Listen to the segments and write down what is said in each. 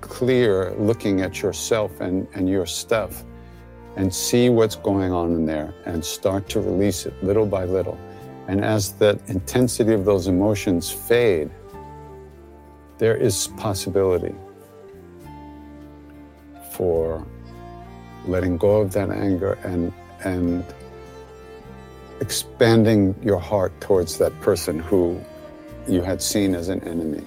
clear looking at yourself and, and your stuff and see what's going on in there and start to release it little by little. And as the intensity of those emotions fade, there is possibility for letting go of that anger and and expanding your heart towards that person who you had seen as an enemy.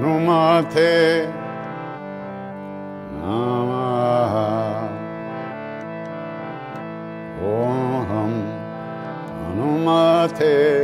Hanumate Namaha Om Hanumate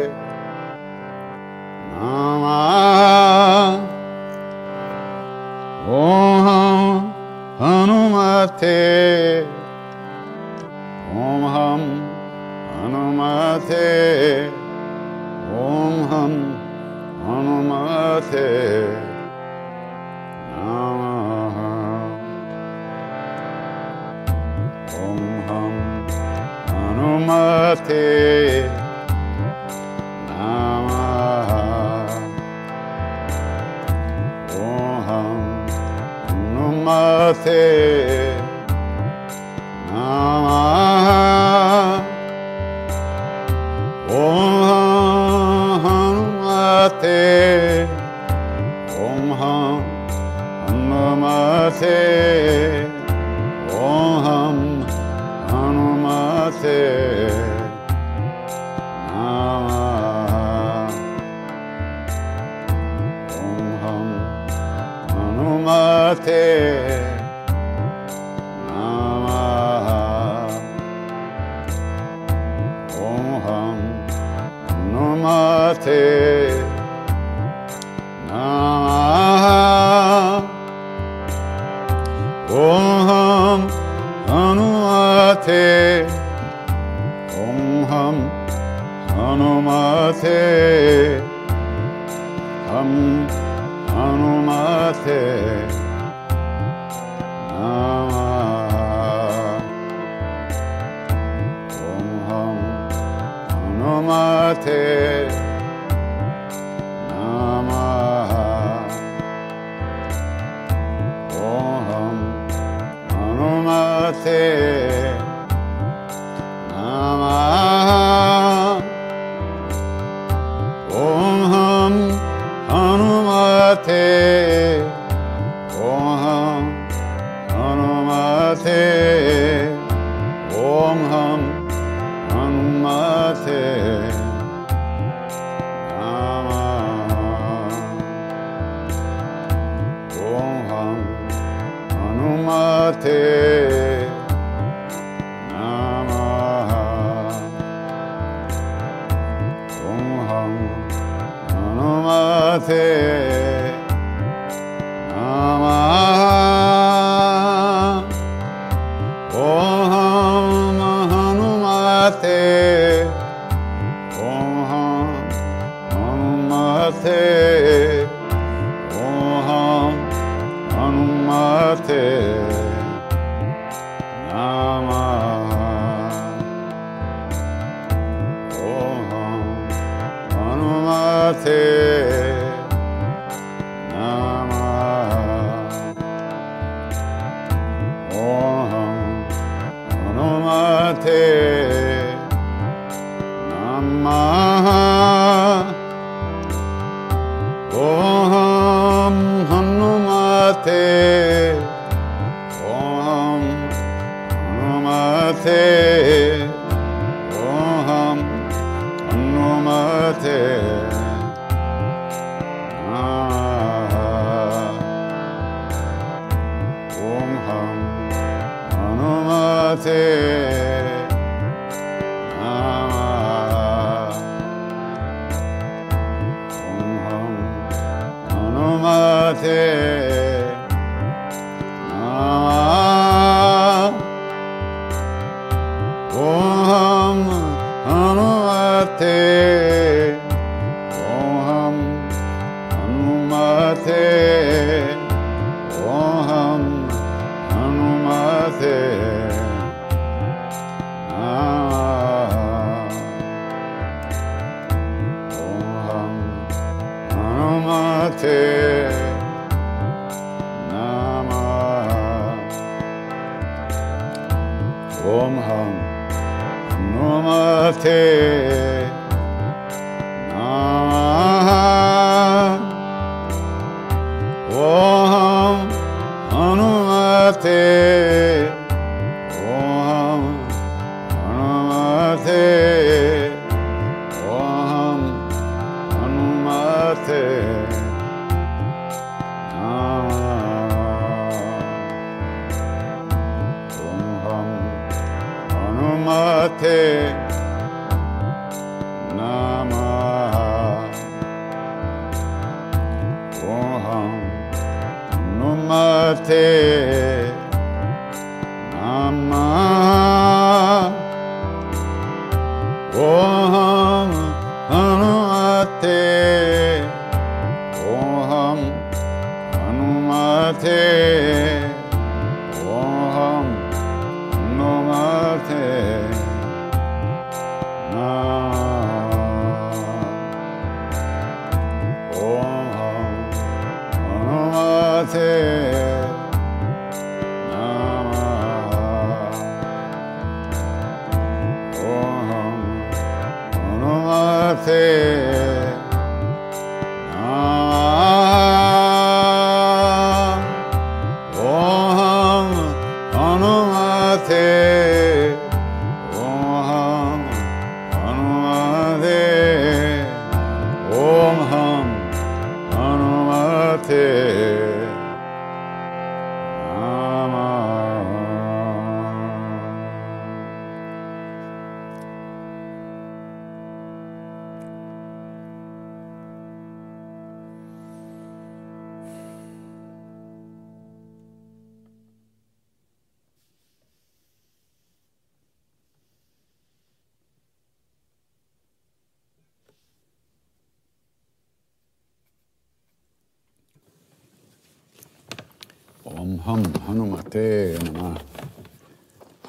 Hum Hanumate Namah.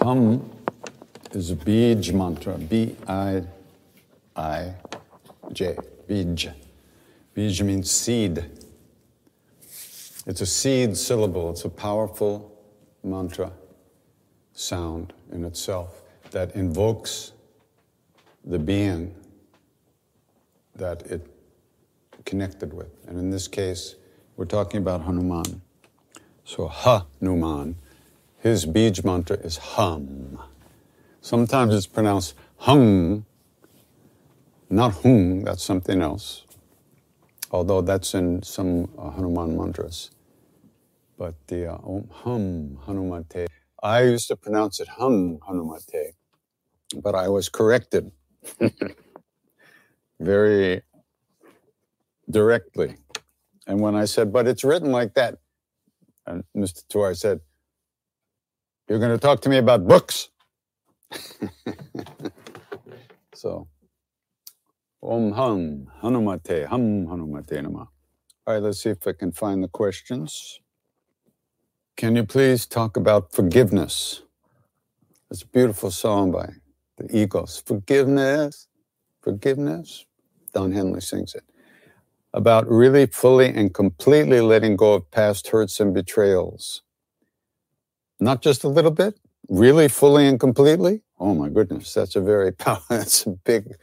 Hum is a Bij mantra, B I I J, Bij. Bij means seed. It's a seed syllable, it's a powerful mantra sound in itself that invokes the being that it connected with. And in this case, we're talking about Hanuman. So Hanuman, his Bij mantra is hum. Sometimes it's pronounced hung, not hung, that's something else. Although that's in some uh, Hanuman mantras. But the uh, Om hum Hanumate, I used to pronounce it hum Hanumate, but I was corrected very directly. And when I said, but it's written like that, and Mr. Tuar said, You're going to talk to me about books? so, Om Hum Hanumate, Hum Hanumate Nama. All right, let's see if I can find the questions. Can you please talk about forgiveness? It's a beautiful song by the Eagles. Forgiveness, forgiveness. Don Henley sings it. About really fully and completely letting go of past hurts and betrayals. Not just a little bit, really fully and completely. Oh my goodness, that's a very. That's a big,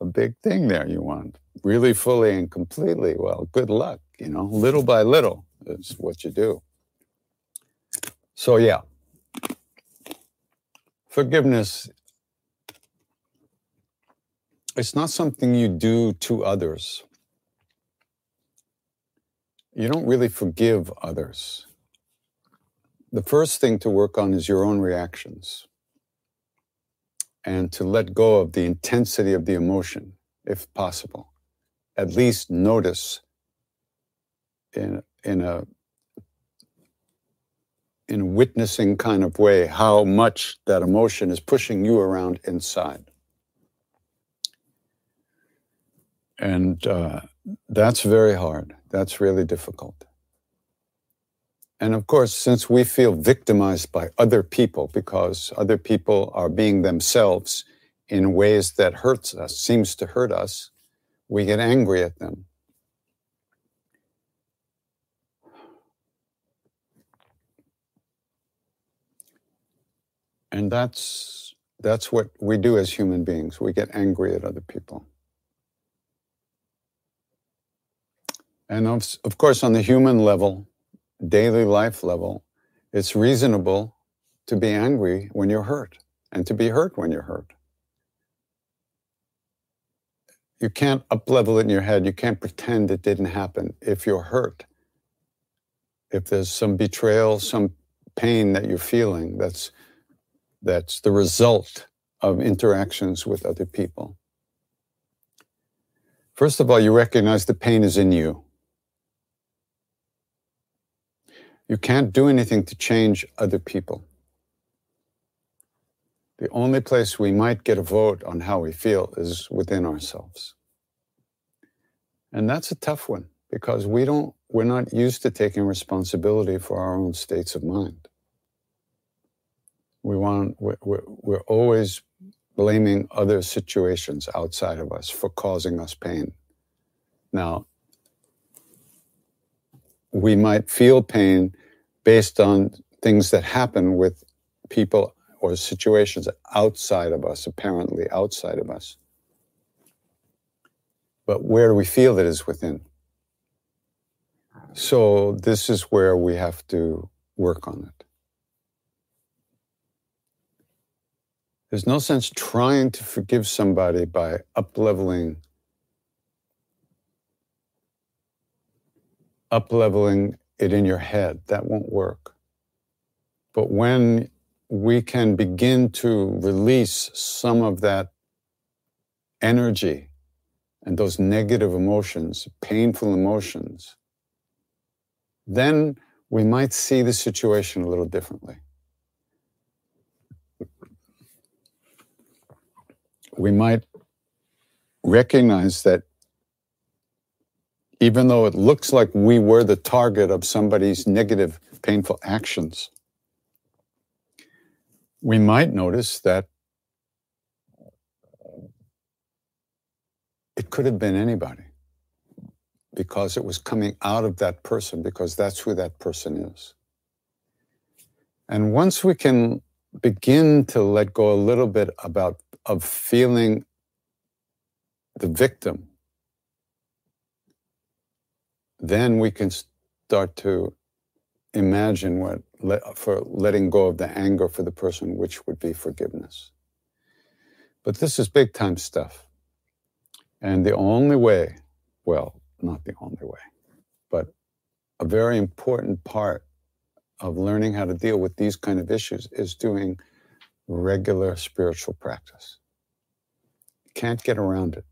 a big thing there. You want really fully and completely. Well, good luck. You know, little by little. is what you do. So, yeah, forgiveness it's not something you do to others. You don't really forgive others. The first thing to work on is your own reactions and to let go of the intensity of the emotion, if possible. At least notice in, in a in a witnessing kind of way how much that emotion is pushing you around inside. And uh, that's very hard. That's really difficult. And of course, since we feel victimized by other people because other people are being themselves in ways that hurts us, seems to hurt us, we get angry at them. And that's that's what we do as human beings. We get angry at other people. And of, of course, on the human level, daily life level, it's reasonable to be angry when you're hurt and to be hurt when you're hurt. You can't uplevel it in your head. You can't pretend it didn't happen if you're hurt. If there's some betrayal, some pain that you're feeling, that's, that's the result of interactions with other people. First of all, you recognize the pain is in you. You can't do anything to change other people. The only place we might get a vote on how we feel is within ourselves. And that's a tough one because we don't, we're not used to taking responsibility for our own states of mind. We want, we're, we're always blaming other situations outside of us for causing us pain. Now, we might feel pain based on things that happen with people or situations outside of us, apparently outside of us. But where do we feel that is within? So, this is where we have to work on it. There's no sense trying to forgive somebody by upleveling upleveling it in your head. That won't work. But when we can begin to release some of that energy and those negative emotions, painful emotions, then we might see the situation a little differently. We might recognize that even though it looks like we were the target of somebody's negative, painful actions, we might notice that it could have been anybody because it was coming out of that person, because that's who that person is. And once we can begin to let go a little bit about of feeling the victim then we can start to imagine what for letting go of the anger for the person, which would be forgiveness. But this is big time stuff. And the only way, well, not the only way, but a very important part of learning how to deal with these kind of issues is doing regular spiritual practice. Can't get around it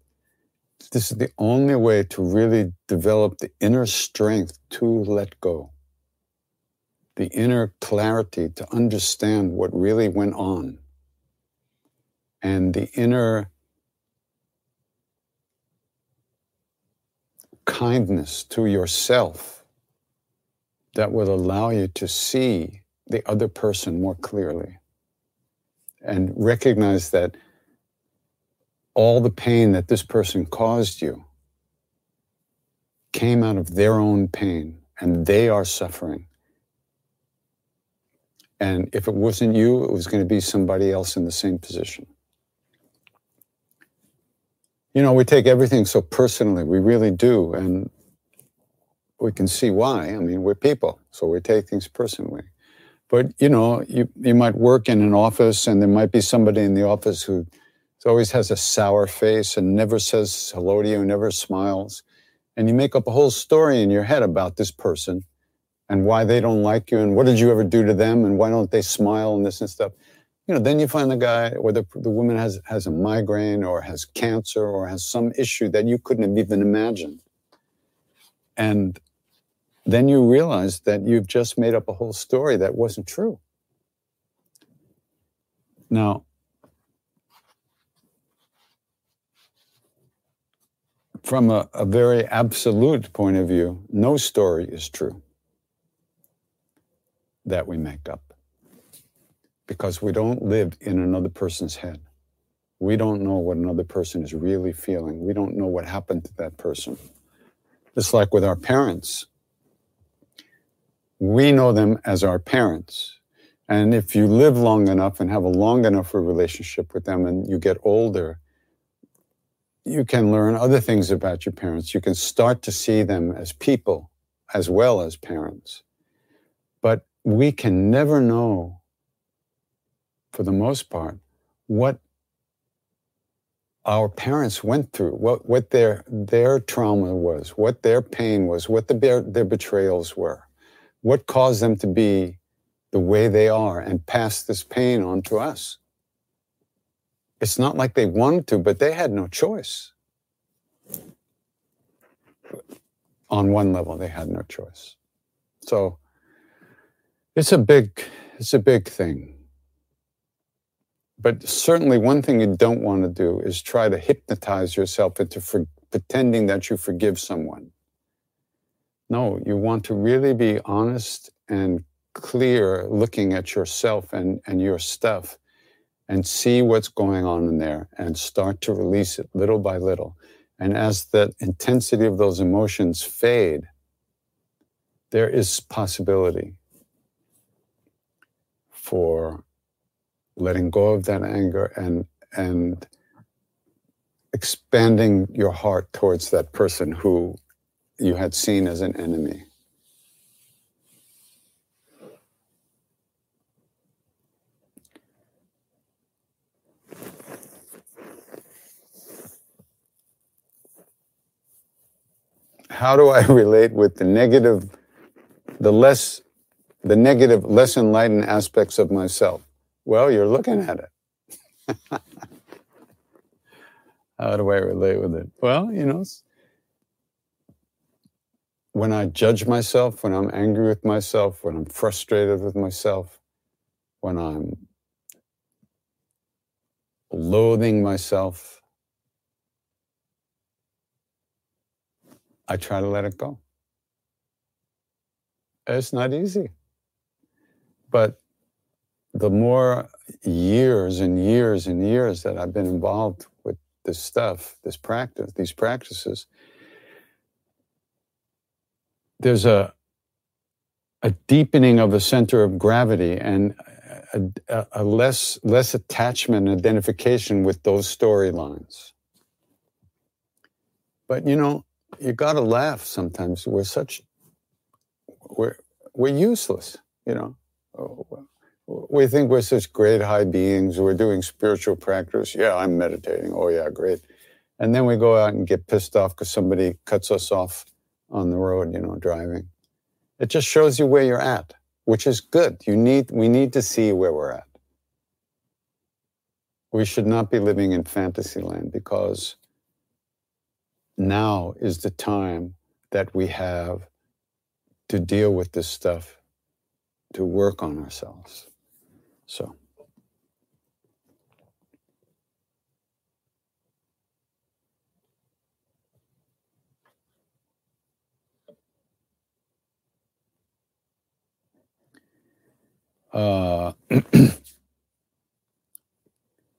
this is the only way to really develop the inner strength to let go, the inner clarity to understand what really went on, and the inner kindness to yourself that will allow you to see the other person more clearly. And recognize that all the pain that this person caused you came out of their own pain and they are suffering. And if it wasn't you, it was going to be somebody else in the same position. You know, we take everything so personally, we really do. And we can see why. I mean, we're people, so we take things personally. But you know, you, you might work in an office and there might be somebody in the office who always has a sour face and never says hello to you, never smiles. And you make up a whole story in your head about this person and why they don't like you and what did you ever do to them and why don't they smile and this and stuff. You know, then you find the guy or the, the woman has, has a migraine or has cancer or has some issue that you couldn't have even imagined. And then you realize that you've just made up a whole story that wasn't true. Now, from a, a, very absolute point of view, no story is true that we make up because we don't live in another person's head. We don't know what another person is really feeling. We don't know what happened to that person. Just like with our parents, we know them as our parents. And if you live long enough and have a long enough relationship with them and you get older, you can learn other things about your parents. You can start to see them as people as well as parents. But we can never know, for the most part, what our parents went through, what, what their, their trauma was, what their pain was, what the, their betrayals were what caused them to be the way they are and pass this pain on to us? It's not like they wanted to, but they had no choice. On one level, they had no choice. So it's a big, it's a big thing. But certainly, one thing you don't want to do is try to hypnotize yourself into for, pretending that you forgive someone. No, you want to really be honest and clear looking at yourself and, and your stuff and see what's going on in there and start to release it little by little. And as the intensity of those emotions fade, there is possibility for letting go of that anger and and expanding your heart towards that person who you had seen as an enemy. How do I relate with the negative, the less, the negative, less enlightened aspects of myself? Well, you're looking at it. How do I relate with it? Well, you know, when I judge myself, when I'm angry with myself, when I'm frustrated with myself, when I'm loathing myself, I try to let it go. It's not easy. But the more years and years and years that I've been involved with this stuff, this practice, these practices, there's a a deepening of the center of gravity and a, a, less less attachment and identification with those storylines. But you know, you got to laugh sometimes. We're such we're we're useless. You know, oh, we think we're such great high beings. We're doing spiritual practice. Yeah, I'm meditating. Oh yeah, great. And then we go out and get pissed off because somebody cuts us off on the road, you know, driving. It just shows you where you're at, which is good. You need, we need to see where we're at. We should not be living in fantasy land because now is the time that we have to deal with this stuff, to work on ourselves. So. Uh,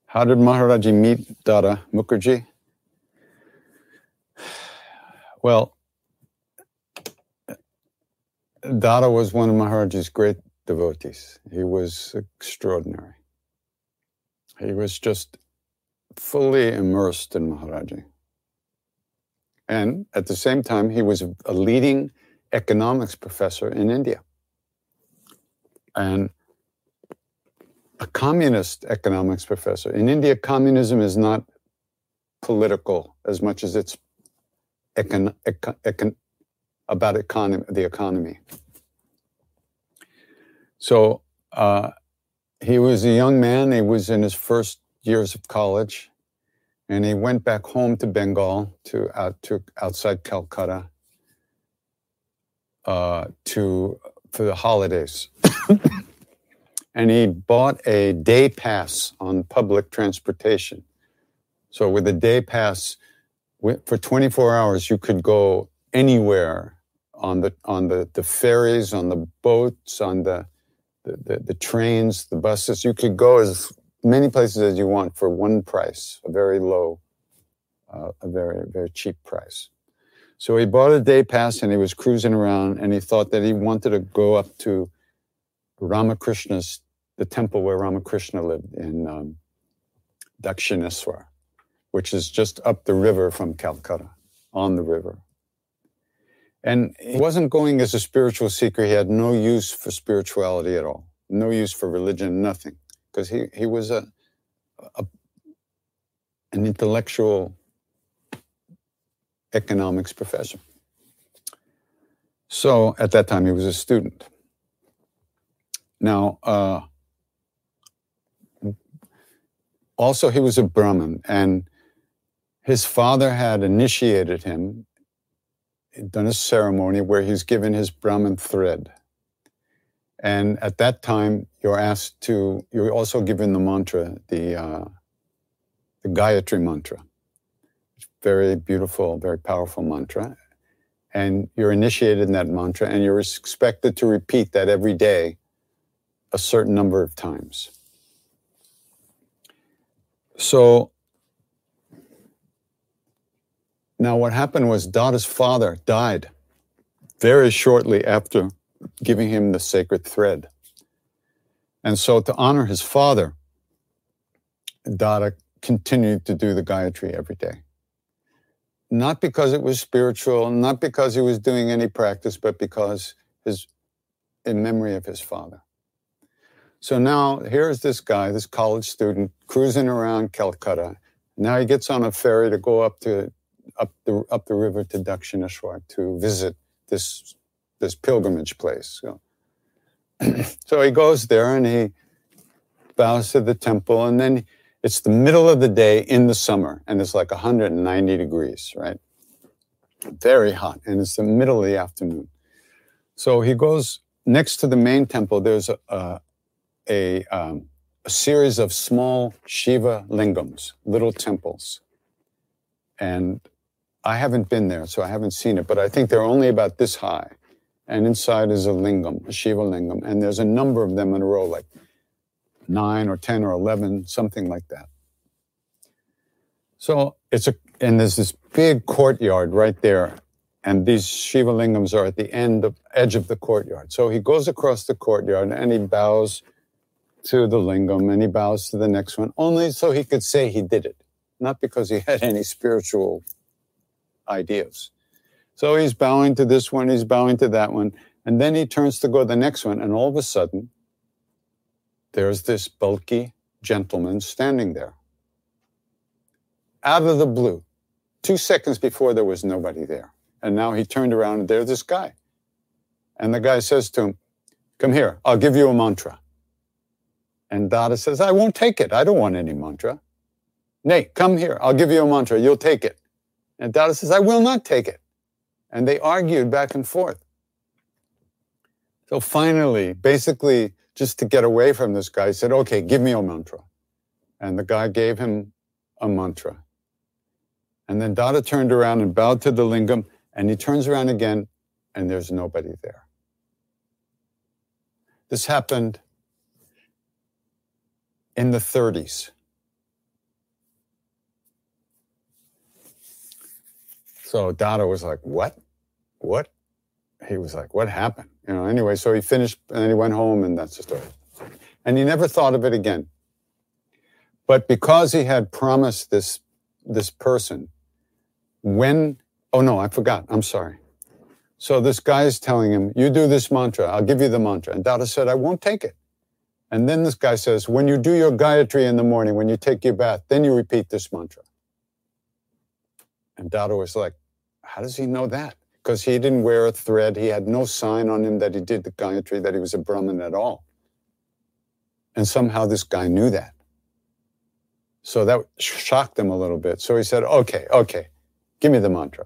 how did Maharaji meet Dada Mukerjee? Well, Dada was one of Maharaji's great devotees. He was extraordinary. He was just fully immersed in Maharaji. And at the same time, he was a leading economics professor in India. And a communist economics professor. In India, communism is not political as much as it's econ- econ- about economy, the economy. So uh, he was a young man. He was in his first years of college, and he went back home to Bengal, to out to outside Calcutta, uh, to for the holidays. and he bought a day pass on public transportation. So with a day pass, for 24 hours, you could go anywhere on the on the, the ferries, on the boats, on the the, the the trains, the buses. You could go as many places as you want for one price, a very low, uh, a very very cheap price. So he bought a day pass and he was cruising around and he thought that he wanted to go up to Ramakrishna's, the temple where Ramakrishna lived in um, Dakshineswar, which is just up the river from Calcutta, on the river. And he wasn't going as a spiritual seeker. He had no use for spirituality at all, no use for religion, nothing, because he, he was a, a an intellectual economics professor. So at that time, he was a student. Now, uh, also, he was a Brahmin, and his father had initiated him, done a ceremony where he's given his Brahmin thread. And at that time, you're asked to, you're also given the mantra, the, uh, the Gayatri mantra very beautiful, very powerful mantra. And you're initiated in that mantra, and you're expected to repeat that every day a certain number of times. So now what happened was Dada's father died very shortly after giving him the sacred thread. And so to honor his father, Dada continued to do the Gayatri every day not because it was spiritual, not because he was doing any practice, but because his, in memory of his father. So now here's this guy, this college student, cruising around Calcutta. Now he gets on a ferry to go up to up the up the river to Dakshineshwar to visit this this pilgrimage place. So, so he goes there and he bows to the temple, and then it's the middle of the day in the summer, and it's like 190 degrees, right? Very hot, and it's the middle of the afternoon. So he goes next to the main temple. There's a a, a, um, a series of small Shiva lingams, little temples, and I haven't been there, so I haven't seen it, but I think they're only about this high. And inside is a lingam, a Shiva lingam, and there's a number of them in a row, like nine or 10 or 11, something like that. So it's a, and there's this big courtyard right there. And these Shiva lingams are at the end of, edge of the courtyard. So he goes across the courtyard and he bows to the lingam and he bows to the next one, only so he could say he did it, not because he had any spiritual ideas. So he's bowing to this one, he's bowing to that one, and then he turns to go to the next one, and all of a sudden, there's this bulky gentleman standing there. Out of the blue. Two seconds before, there was nobody there. And now he turned around and there's this guy. And the guy says to him, Come here, I'll give you a mantra. And Dada says, I won't take it. I don't want any mantra. Nay, come here, I'll give you a mantra. You'll take it. And Dada says, I will not take it. And they argued back and forth. So finally, basically, just to get away from this guy, said, okay, give me a mantra. And the guy gave him a mantra. And then Dada turned around and bowed to the lingam, and he turns around again, and there's nobody there. This happened in the 30s. So Dada was like, What? What? He was like, What happened? You know, anyway, so he finished and then he went home and that's the story. And he never thought of it again. But because he had promised this this person, when oh no, I forgot. I'm sorry. So this guy is telling him, You do this mantra, I'll give you the mantra. And Dada said, I won't take it. And then this guy says, When you do your Gayatri in the morning, when you take your bath, then you repeat this mantra. And Dada was like, How does he know that? Because he didn't wear a thread. He had no sign on him that he did the Gayatri, that he was a Brahmin at all. And somehow this guy knew that. So that shocked him a little bit. So he said, Okay, okay, give me the mantra.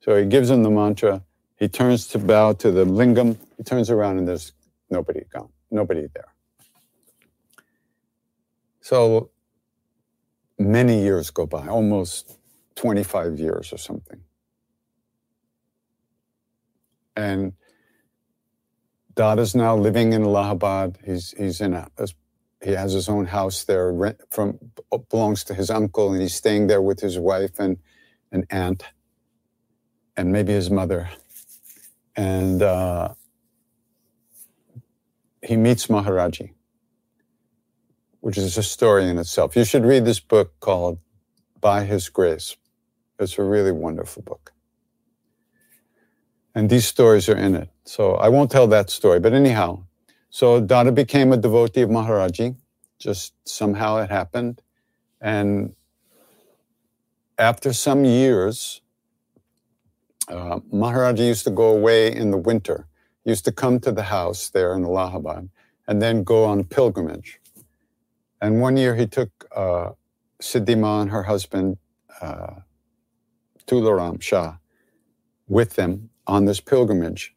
So he gives him the mantra. He turns to bow to the lingam. He turns around and there's nobody gone, nobody there. So many years go by, almost 25 years or something. And Dada's now living in Allahabad. He's, he's in a, he has his own house there, rent from belongs to his uncle, and he's staying there with his wife and an aunt, and maybe his mother and uh, he meets Maharaji, which is a story in itself. You should read this book called By His Grace. It's a really wonderful book. And these stories are in it. So I won't tell that story. But anyhow, so Dada became a devotee of Maharaji. Just somehow it happened. And after some years, uh, Maharaji used to go away in the winter. He used to come to the house there in Allahabad and then go on pilgrimage. And one year he took uh, Siddhima and her husband, uh, Tularam Shah, with them on this pilgrimage.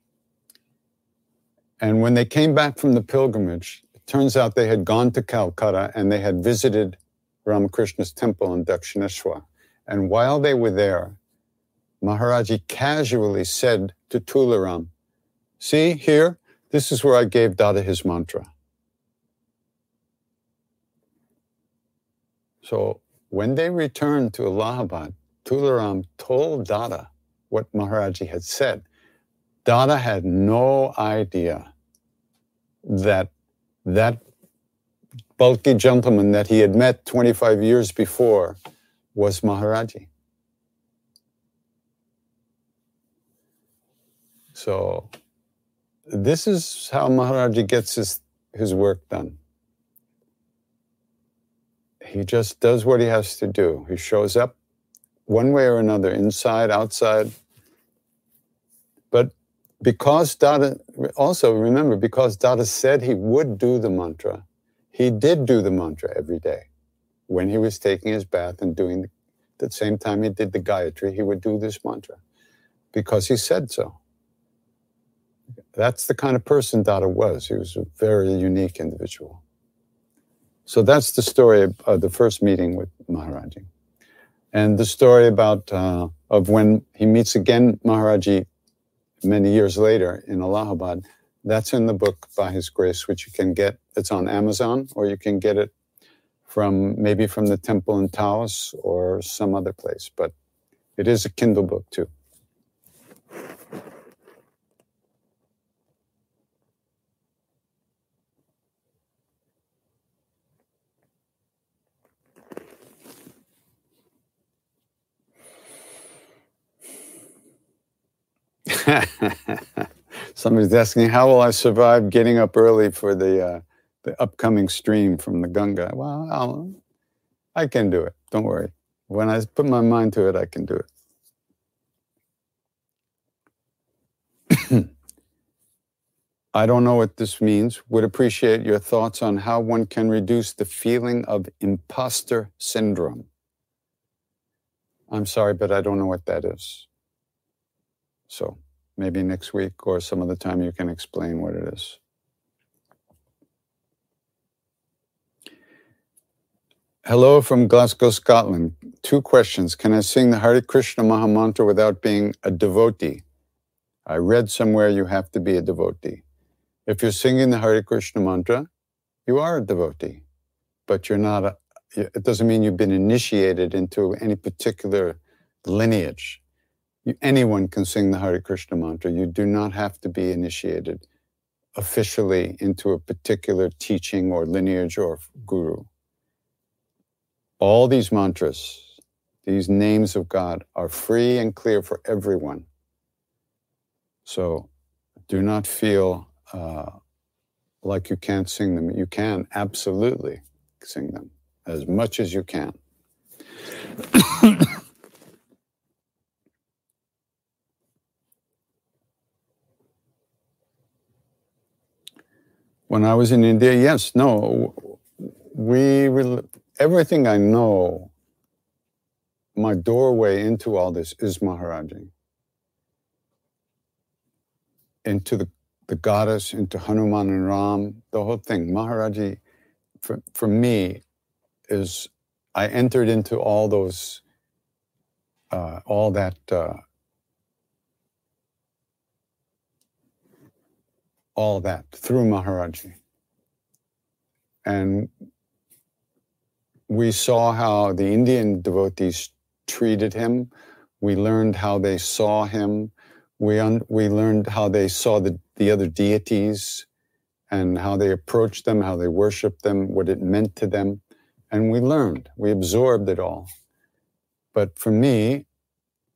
And when they came back from the pilgrimage, it turns out they had gone to Calcutta and they had visited Ramakrishna's temple in Dakshineshwar. And while they were there, Maharaji casually said to Tularam, See here, this is where I gave Dada his mantra. So when they returned to Allahabad, Tularam told Dada what Maharaji had said. Dada had no idea that that bulky gentleman that he had met 25 years before was Maharaji. So this is how Maharaji gets his, his work done. He just does what he has to do. He shows up one way or another, inside, outside. But because Dada, also remember, because Dada said he would do the mantra, he did do the mantra every day. When he was taking his bath and doing, the, the same time he did the Gayatri, he would do this mantra because he said so. That's the kind of person Dada was. He was a very unique individual. So that's the story of, of the first meeting with Maharaji. And the story about uh, of when he meets again Maharaji many years later in Allahabad, that's in the book by His Grace, which you can get. It's on Amazon, or you can get it from maybe from the temple in Taos or some other place. But it is a Kindle book too. Somebody's asking, how will I survive getting up early for the uh, the upcoming stream from the Ganga? Well, I'll, I can do it. Don't worry. When I put my mind to it, I can do it. I don't know what this means. Would appreciate your thoughts on how one can reduce the feeling of imposter syndrome. I'm sorry, but I don't know what that is. So maybe next week or some other time you can explain what it is. Hello from Glasgow, Scotland. Two questions. Can I sing the Hare Krishna Mahamantra without being a devotee? I read somewhere you have to be a devotee. If you're singing the Hare Krishna mantra, you are a devotee, but you're not a, it doesn't mean you've been initiated into any particular lineage. Anyone can sing the Hare Krishna mantra. You do not have to be initiated officially into a particular teaching or lineage or guru. All these mantras, these names of God, are free and clear for everyone. So do not feel uh, like you can't sing them. You can absolutely sing them as much as you can. when I was in India, yes, no, we everything I know, my doorway into all this is Maharaji. Into the, the goddess, into Hanuman and Ram, the whole thing. Maharaji, for, for me, is I entered into all those, uh, all that uh, all that through Maharaji. And we saw how the Indian devotees treated him. We learned how they saw him. We, un- we learned how they saw the, the other deities and how they approached them, how they worshiped them, what it meant to them. And we learned, we absorbed it all. But for me,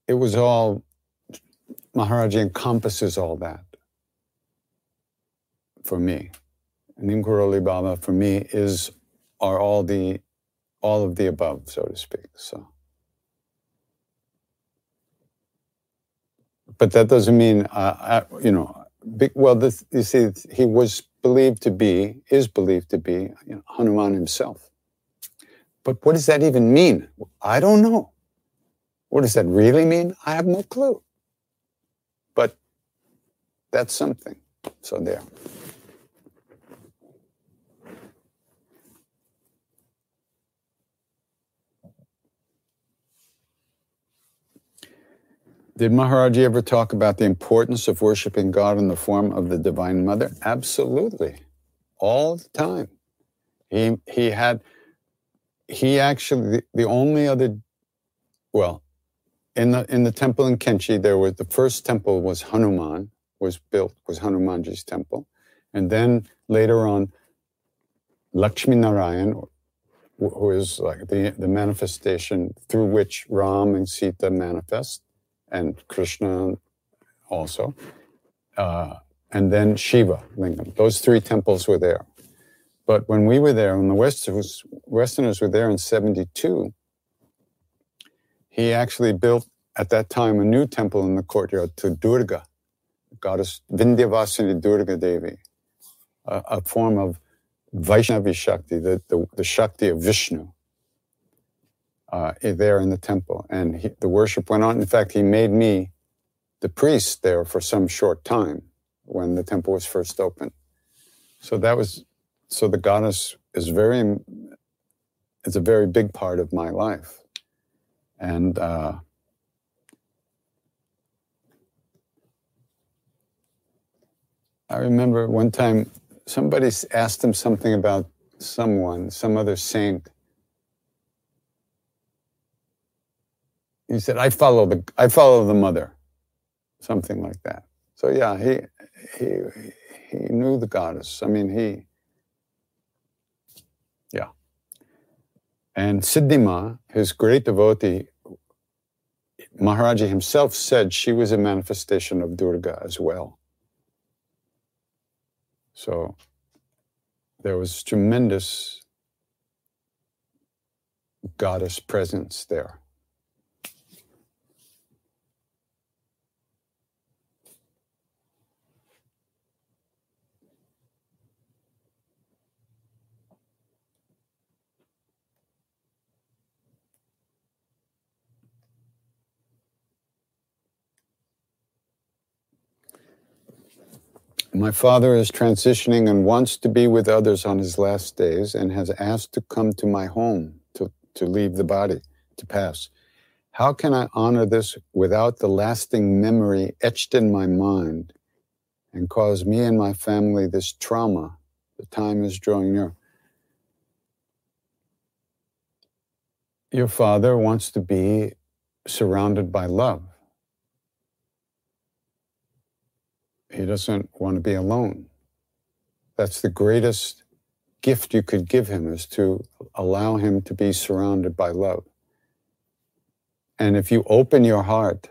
it was all, Maharaji encompasses all that for me. Neem Karoli Baba for me is are all the all of the above, so to speak. So but that doesn't mean uh, I, you know well this, you see he was believed to be is believed to be you know, Hanuman himself. But what does that even mean? I don't know. What does that really mean? I have no clue. But that's something. So there. Did Maharaji ever talk about the importance of worshiping God in the form of the Divine Mother? Absolutely. All the time. He, he had, he actually, the, the only other, well, in the, in the temple in Kainchi, there was, the first temple was Hanuman, was built, was Hanumanji's temple. And then later on, Lakshmi Narayan, who is like the, the manifestation through which Ram and Sita manifest and Krishna also, uh, and then Shiva Lingam. Those three temples were there. But when we were there, when the Westerners, Westerners were there in 72, he actually built at that time a new temple in the courtyard to Durga, goddess Vindhyavasini Durga Devi, a, a form of Vaishnavi Shakti, the, the, the Shakti of Vishnu uh, there in the temple. And he, the worship went on. In fact, he made me the priest there for some short time when the temple was first opened. So that was, so the goddess is very, it's a very big part of my life. And, uh, I remember one time somebody asked him something about someone, some other saint, he said, I follow the I follow the mother. Something like that. So yeah, he he he knew the goddess. I mean he yeah. And Siddhima, his great devotee, Maharaji himself said she was a manifestation of Durga as well. So there was tremendous goddess presence there. My father is transitioning and wants to be with others on his last days and has asked to come to my home to, to leave the body, to pass. How can I honor this without the lasting memory etched in my mind and cause me and my family this trauma? The time is drawing near. Your father wants to be surrounded by love. He doesn't want to be alone. That's the greatest gift you could give him is to allow him to be surrounded by love. And if you open your heart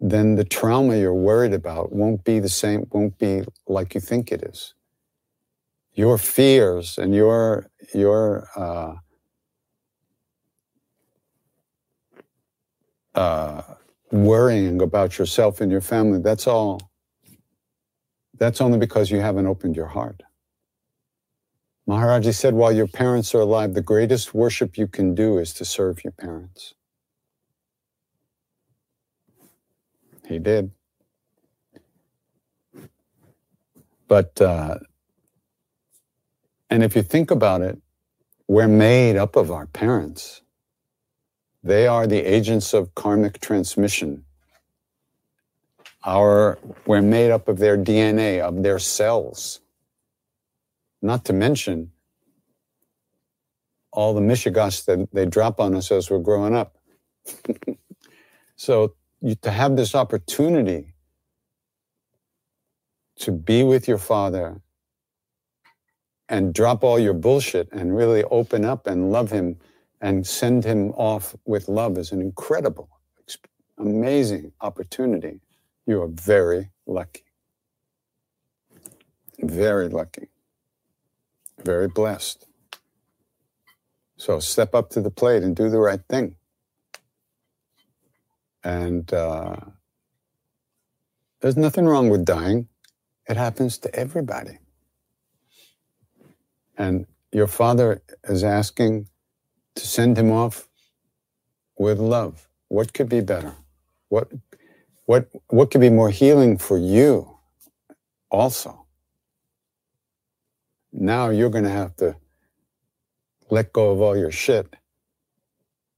then the trauma you're worried about won't be the same, won't be like you think it is. Your fears and your your uh, uh, worrying about yourself and your family, that's all. That's only because you haven't opened your heart. Maharaji said, while your parents are alive, the greatest worship you can do is to serve your parents. He did. But, uh, and if you think about it, we're made up of our parents. They are the agents of karmic transmission. Our, we're made up of their DNA, of their cells. Not to mention all the mishigas that they drop on us as we're growing up. so you, to have this opportunity to be with your father and drop all your bullshit and really open up and love him and send him off with love is an incredible, amazing opportunity. You are very lucky. Very lucky. Very blessed. So step up to the plate and do the right thing. And uh, there's nothing wrong with dying. It happens to everybody. And your father is asking to send him off with love. What could be better? What, what, what could be more healing for you also? Now you're going to have to let go of all your shit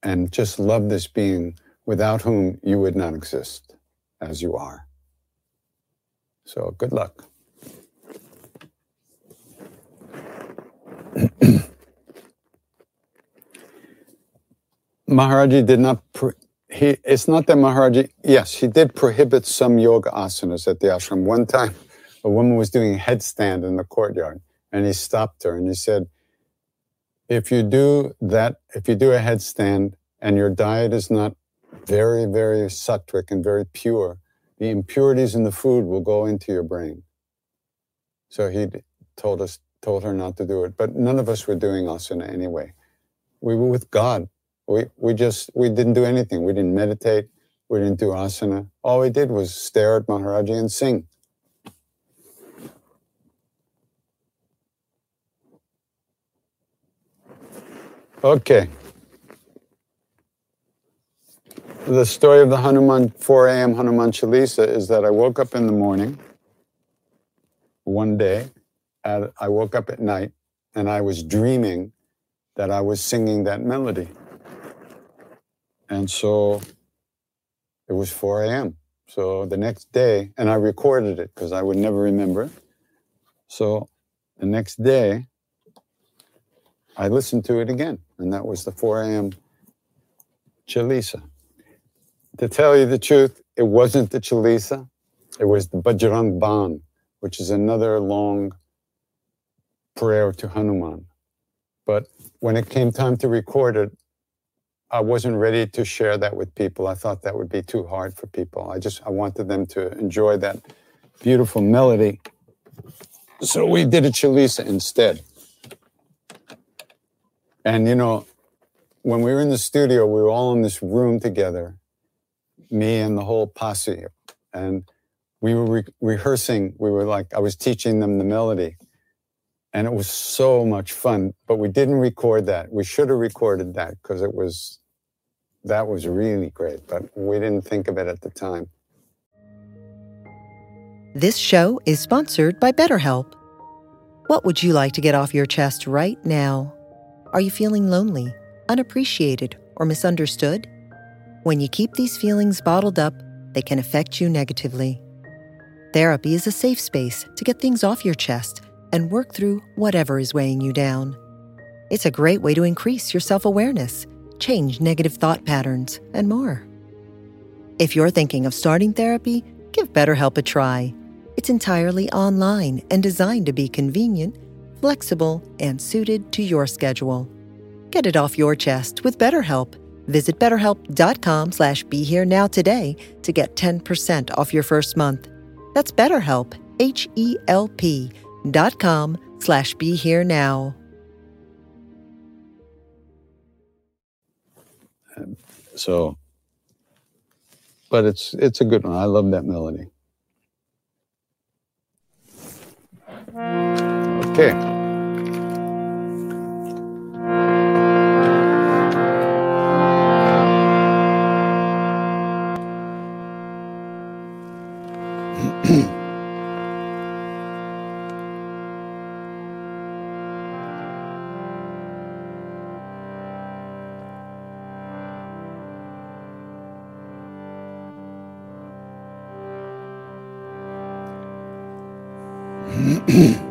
and just love this being without whom you would not exist as you are. So good luck. Maharaji did not. He. It's not that Maharaji. Yes, he did prohibit some yoga asanas at the ashram. One time, a woman was doing a headstand in the courtyard, and he stopped her and he said, "If you do that, if you do a headstand, and your diet is not very, very sattvic and very pure, the impurities in the food will go into your brain." So he told us, told her not to do it. But none of us were doing asana anyway. We were with God we, we just, we didn't do anything. We didn't meditate. We didn't do asana. All we did was stare at Maharaji and sing. Okay. The story of the Hanuman 4 a.m. Hanuman Chalisa is that I woke up in the morning one day, I woke up at night, and I was dreaming that I was singing that melody. And so it was 4 a.m. So the next day, and I recorded it because I would never remember. So the next day, I listened to it again, and that was the 4 a.m. Chalisa. To tell you the truth, it wasn't the Chalisa, it was the Bajrang Ban, which is another long prayer to Hanuman. But when it came time to record it, I wasn't ready to share that with people. I thought that would be too hard for people. I just I wanted them to enjoy that beautiful melody. So we did a chalisa instead. And you know, when we were in the studio, we were all in this room together, me and the whole posse, and we were re- rehearsing. We were like, I was teaching them the melody, and it was so much fun. But we didn't record that. We should have recorded that because it was that was really great, but we didn't think of it at the time. This show is sponsored by BetterHelp. What would you like to get off your chest right now? Are you feeling lonely, unappreciated, or misunderstood? When you keep these feelings bottled up, they can affect you negatively. Therapy is a safe space to get things off your chest and work through whatever is weighing you down. It's a great way to increase your self awareness change negative thought patterns, and more. If you're thinking of starting therapy, give BetterHelp a try. It's entirely online and designed to be convenient, flexible, and suited to your schedule. Get it off your chest with BetterHelp. Visit betterhelp.com slash be here now today to get 10% off your first month. That's BetterHelp, H E L P dot com slash be here now. So, but it's it's a good one. I love that melody. Okay. mm mm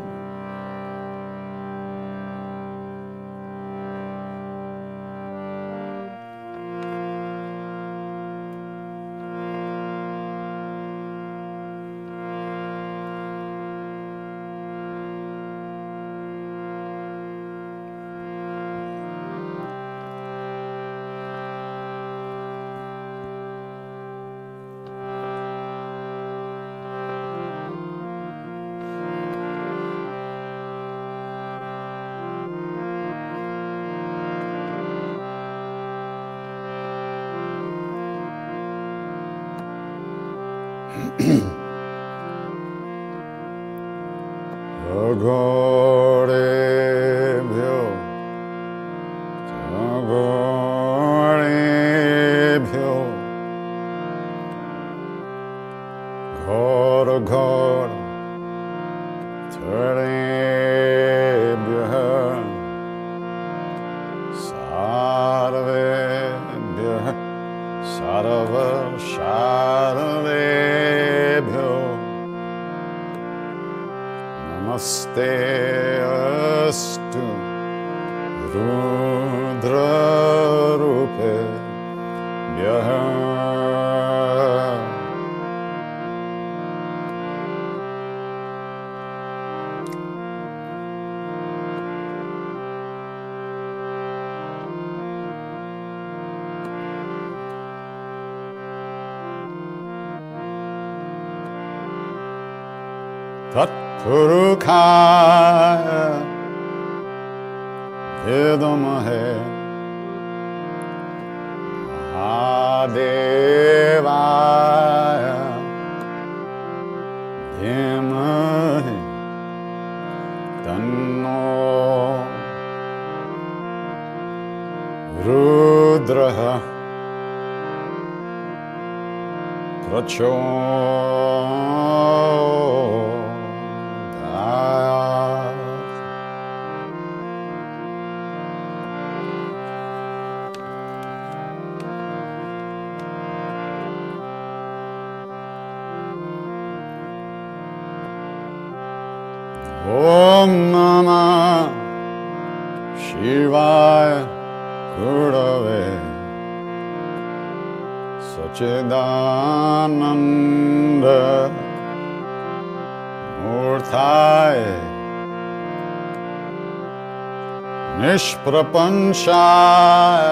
प्रपंसाय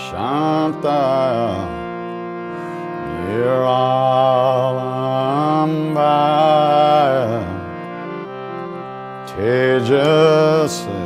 शान्ताय निरालम्बाय तेजसे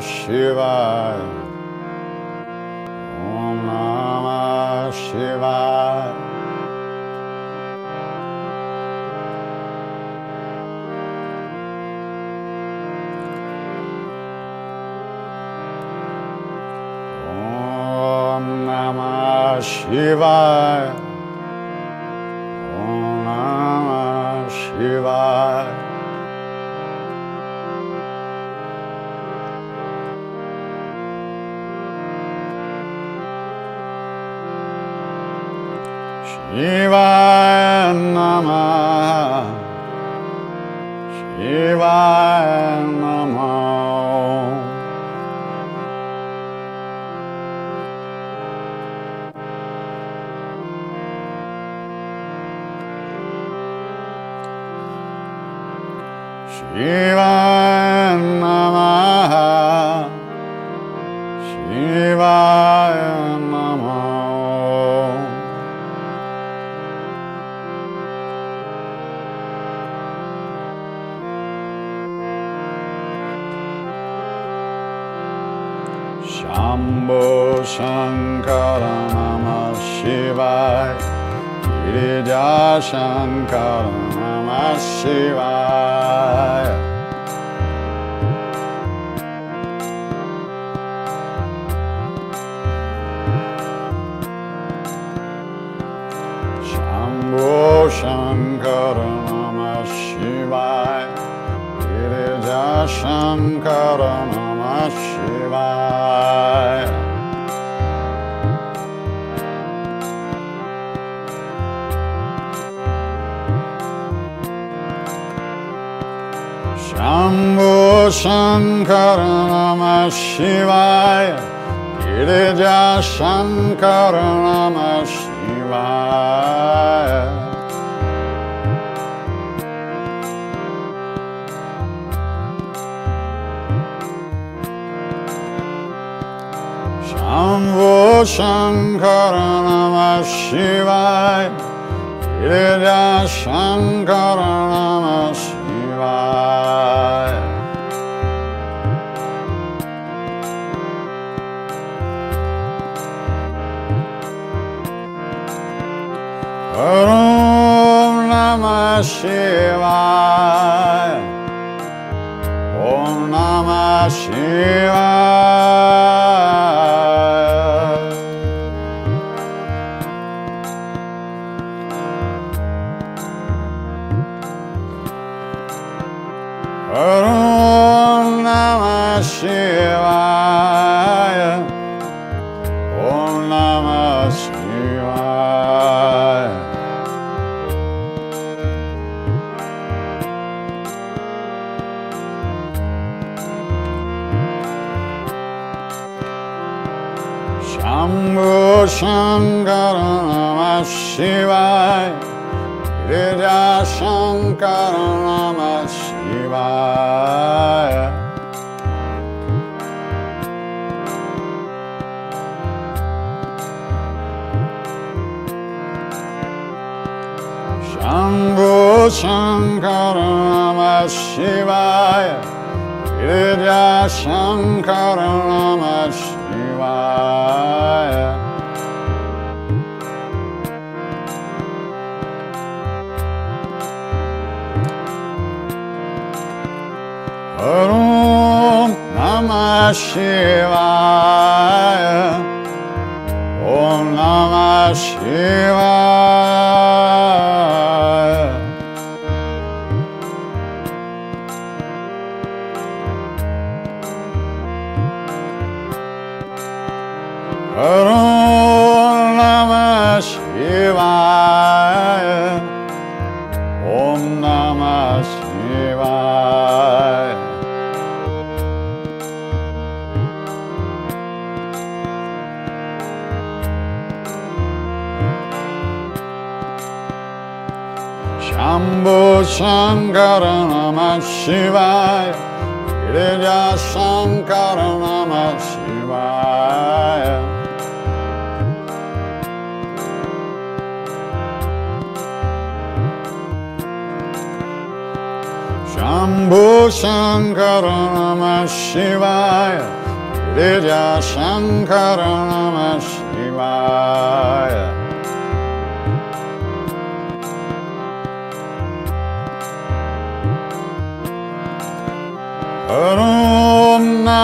शिवां नम शिवाय नाम शिवाय Shankara Namah Shivaya Girija Shankara Namah Shivaya Om Namah Shivaya Om Namah Shivaya Shankara Namah Shivaya Om Namah Shivaya Om Namah Shivaya Namah Shivaya Girija Shankara Namah Shivaya Shambho Shankara Namah Shivaya Girija Shankara Namah Shivaya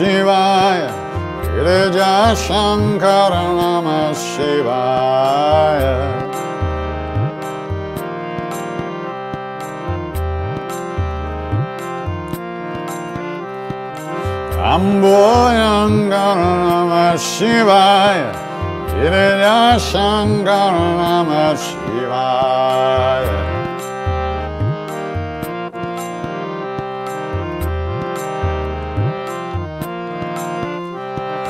Shivaya. Girija Shankara Namah Shivaya. Amboyangara Namah Shivaya Girija Shankara Namah Shivaya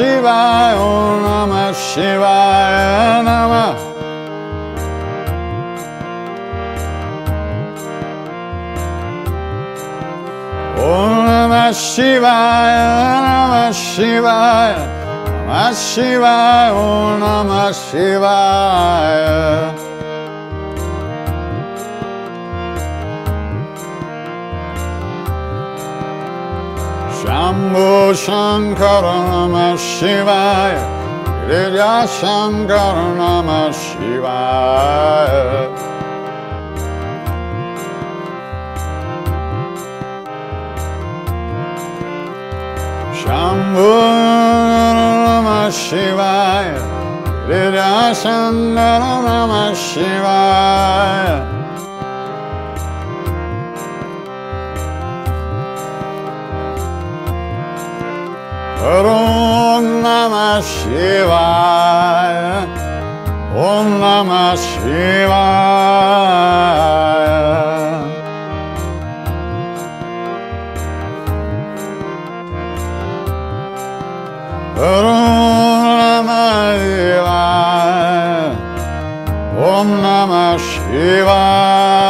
शिवाय ॐ नमः शिवाय नमः। ॐ शिवाय नमः नम शि शि नमः शिवाय। Shankara Namah Shivaya Girija Shankara Namah Shivaya Shambho Namah Shivaya Girija Shankara Namah Shivaya ॐ ऋरुमवा ॐ ॐ नमशेवारुण शिवाय ॐ नमः शिवाय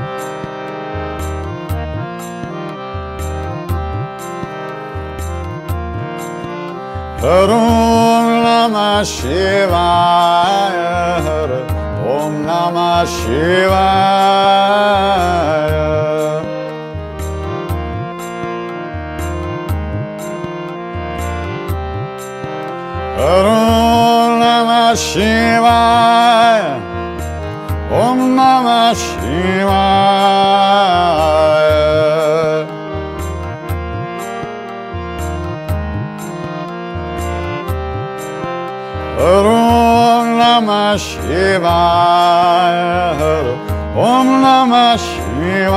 ॐ नमः शिवाय ॐ ॐ ॐ ॐ ॐ नमशेवार नमशिवा ॐ नमः शिवाय Shivaya Om Namah Shivaya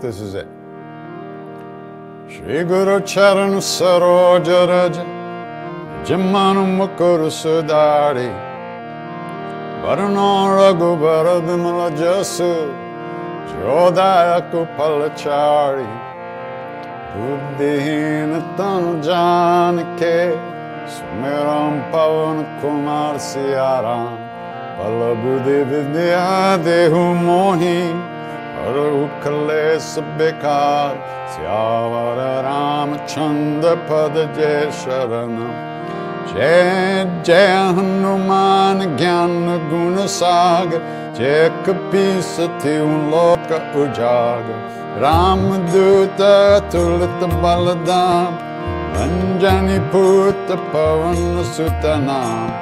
This is it. Shri Guru Charan Saroj Raja Jamanu Mukur Sudari Varano Raghubara Bimala Jasu Jodaya Kupalachari Buddhihin Tan Janike Sumeram Pavan Kumar Siaram Palabuddhi Vidya Dehu Mohi बेकार हनुमान ज्ञान गुण साग चेख लोक उजाग रामदूत तु बलदा पूत पवन सुतनाम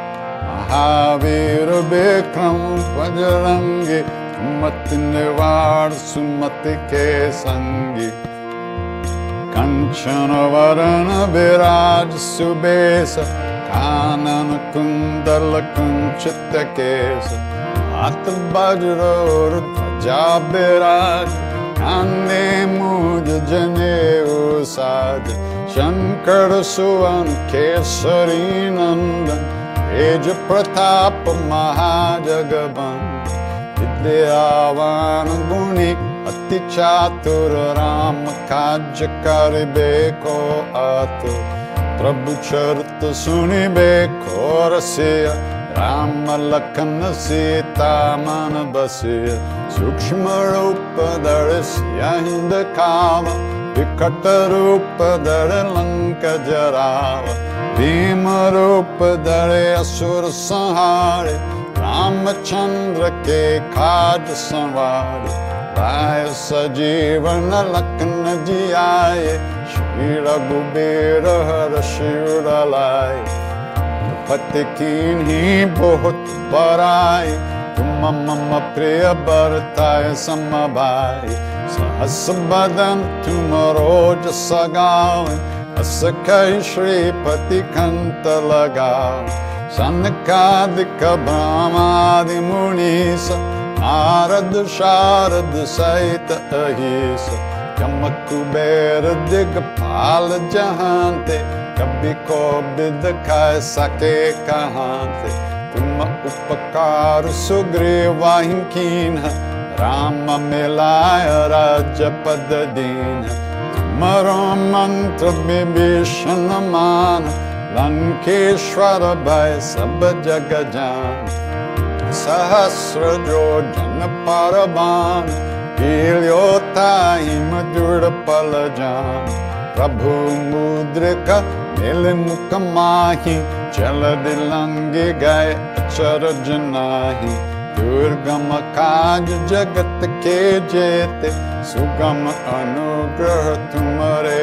महावीर विक्रम सुतनाीरङ्ग मत निवार, सुमत के संगी। कंचन वरण विराज सुबेश कानन कुंदल कुंचित केश हाथ वज्र ध्वजा विराज कान्ने मुज जने साज। शंकर सुवन केसरी नंदन, तेज प्रताप महाजगबंद। दावुणी अति चतुम कार्य करबे को आतु। प्रभु चर्त सुे कोर्याखन सीता मन बस सूक्ष्मरूप दर विकट रंक जरावीमूप धरे असुर संहारे रामचंद्र के खाद संवार। राय सजीवन लखन जी आए श्री रघुबेर हर शिवर लाए। पति की बहुत पराय तुम मम प्रिय बरताय समबाय सहस बदन तुम रोज सगाओ अस कह श्रीपति कंत लगाओ। सनकादिक ब्रह्मादि मुनीस नारद शारद सहित अहिस। कम कुबेर दिगपाल जहांते कभी को बिद खाए सके कहांते तुम उपकार सुग्रीवाहि कीन राम मिलाय राज्य पद दीन तुमरो मंत्र विभीषण मान लङ्केश्वरभय सबजगजान् सहस्रजो जनपरमान् कीर्योतायिमजुडपलजान् ङ्केशर भगज्रोधन प्रभुकाहि चल गय चाहि दुर्गम काज जगत के जगत्े सुगम अनुग्रह तुमरे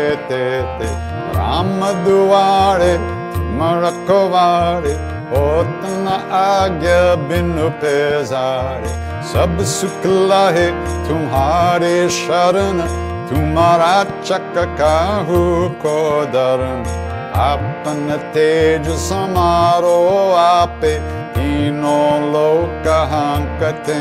राम दुआरे तुम रखवारे होत न आज्ञा बिनु पेजारे सब सुख लाहे तुम्हारे शरण तुम्हारा चक काहू को दरण अपन तेज समारो आपे तीनों लोक हंकते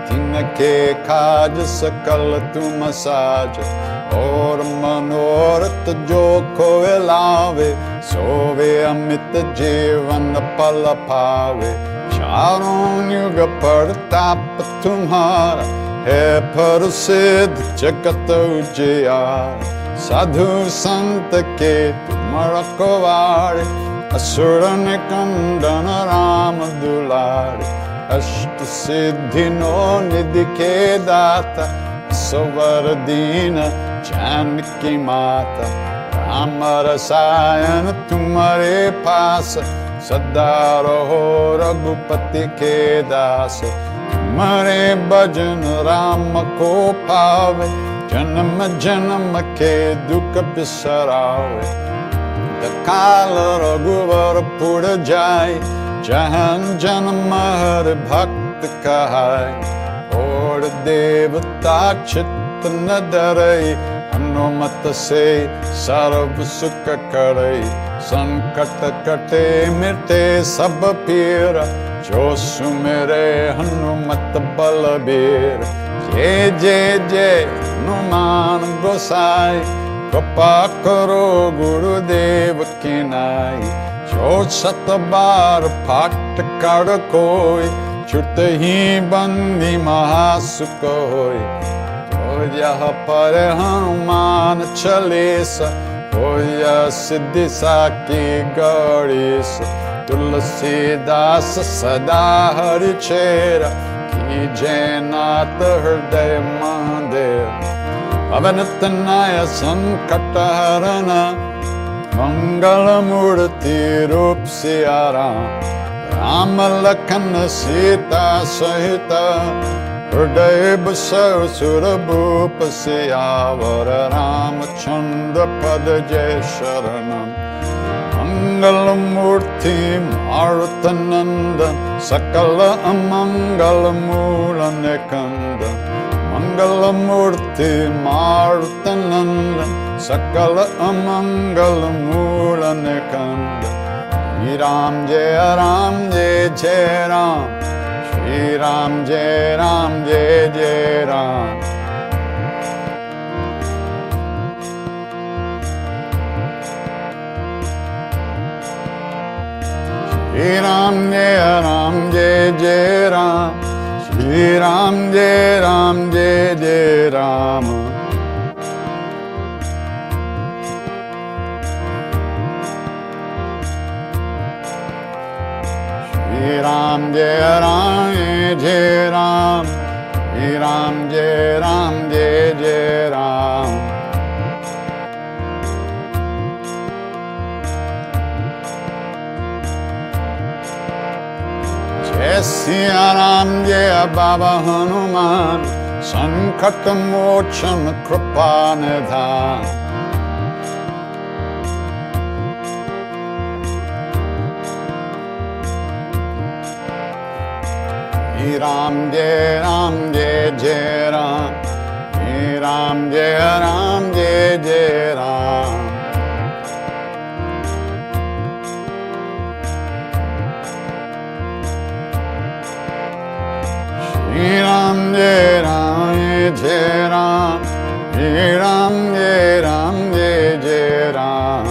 तिनके काज सकल तुम साज और मनोरथ जो खोए लावे सोवे अमित जीवन पल पावे चारों युग प्रताप तुम्हारा है पर सिद्ध जगत उजियार साधु संत के तुम रखवारे असुर निकंदन राम दुलारे अष्ट सिद्धि नो निधि के दाता, सुवर दीन जानकी माता। राम रसायन तुम्हारे पास सदा रहो रघुपति के दास। तुम्हारे भजन राम को पावे, जन्म जन्म के दुख बिसरावे। काल रघुवर पुर जाय जहन जन्म हर भक्त कहाय और देवता चित्त न डरई हनुमत से सर्व सुख करई। संकट कटे मिटे सब पीर, जो सुमेरे हनुमत बलबीर। जय जय जय हनुमान गोसाई, कृपा करो गुरुदेव की नाई। ਛੋ ਸਤ ਬਾਰ ਫਟ ਕੜ ਕੋਈ ਛੁਟ ਹੀ ਬੰਦੀ ਮਹਾ ਸੁਖ ਹੋਈ ਹੋ ਜਹ ਪਰ ਹਨੂਮਾਨ ਚਲੇ ਸ ਹੋਇਆ ਸਿੱਧੀ ਸਾਕੀ ਗੜੀ ਸ ਤੁਲਸੀਦਾਸ ਸਦਾ ਹਰਿ ਚੇਰਾ ਕੀ ਜੈਨਾਤ ਹਿਰਦੈ ਮੰਦਿਰ ਅਵਨਤ ਨਾਇ ਸੰਕਟ ਹਰਨਾ मङ्गलमूर्तिरूप सियाराम राम लखन सीता सहित सहितादेव सरपसेया वर रामचन्द्र पद जय शरण मङ्गलमूर्ति अर्तनन्द सकल अमङ्गलमूलनिकन्द। मूल मङ्गलमूर्ति मनन्द सकल अमंगल मूल कंद मंगल मूर्ति मारुत नंदन सकल अमंगल मूल कंद Shri Ram Jai Ram Jai Jai Ram Shri Ram Jai Ram Jai Jai Ram Shri Ram Jai Ram Jai Ram Jai Ram Jai Ram Jai Jai Ram Jai Siya Ram Jai Baba Hanuman Sankat Mochan Kripa Nidhan He Ram Jai Ram Jai Jai Ram. He Ram Jai Ram Jai Jai Ram. Shri Ram Jai Ram Jai Ram. Ram Jai Ram Jai Jai Ram.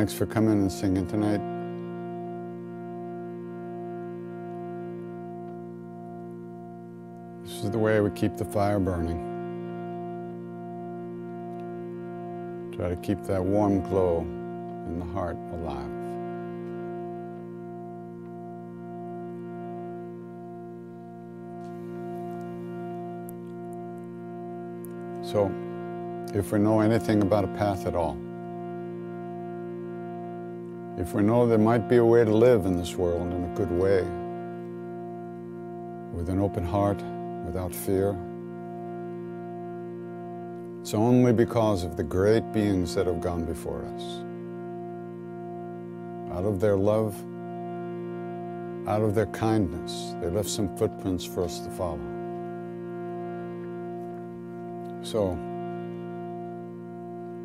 Thanks for coming and singing tonight. This is the way we keep the fire burning. Try to keep that warm glow in the heart alive. So, if we know anything about a path at all, if we know there might be a way to live in this world in a good way, with an open heart, without fear, it's only because of the great beings that have gone before us. Out of their love, out of their kindness, they left some footprints for us to follow. So,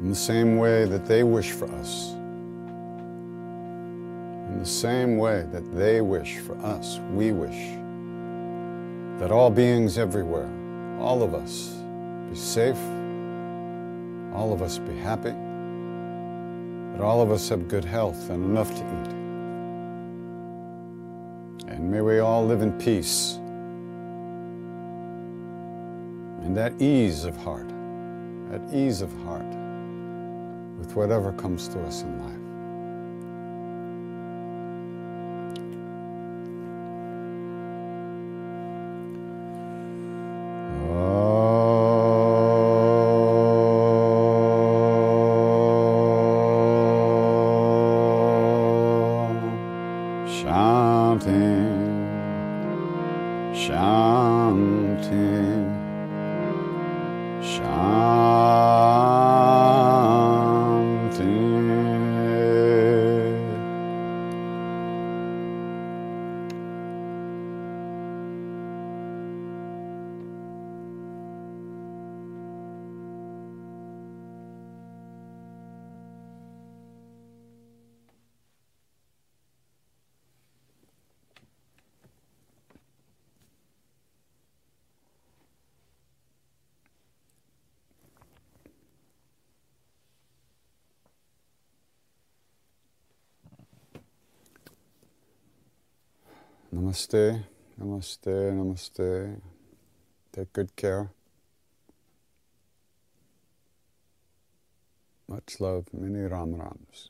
in the same way that they wish for us, the same way that they wish for us, we wish that all beings everywhere, all of us, be safe, all of us be happy, that all of us have good health and enough to eat. And may we all live in peace and that ease of heart, that ease of heart with whatever comes to us in life. शास् शा Namaste, namaste, namaste. Take good care. Much love, many Ram Rams.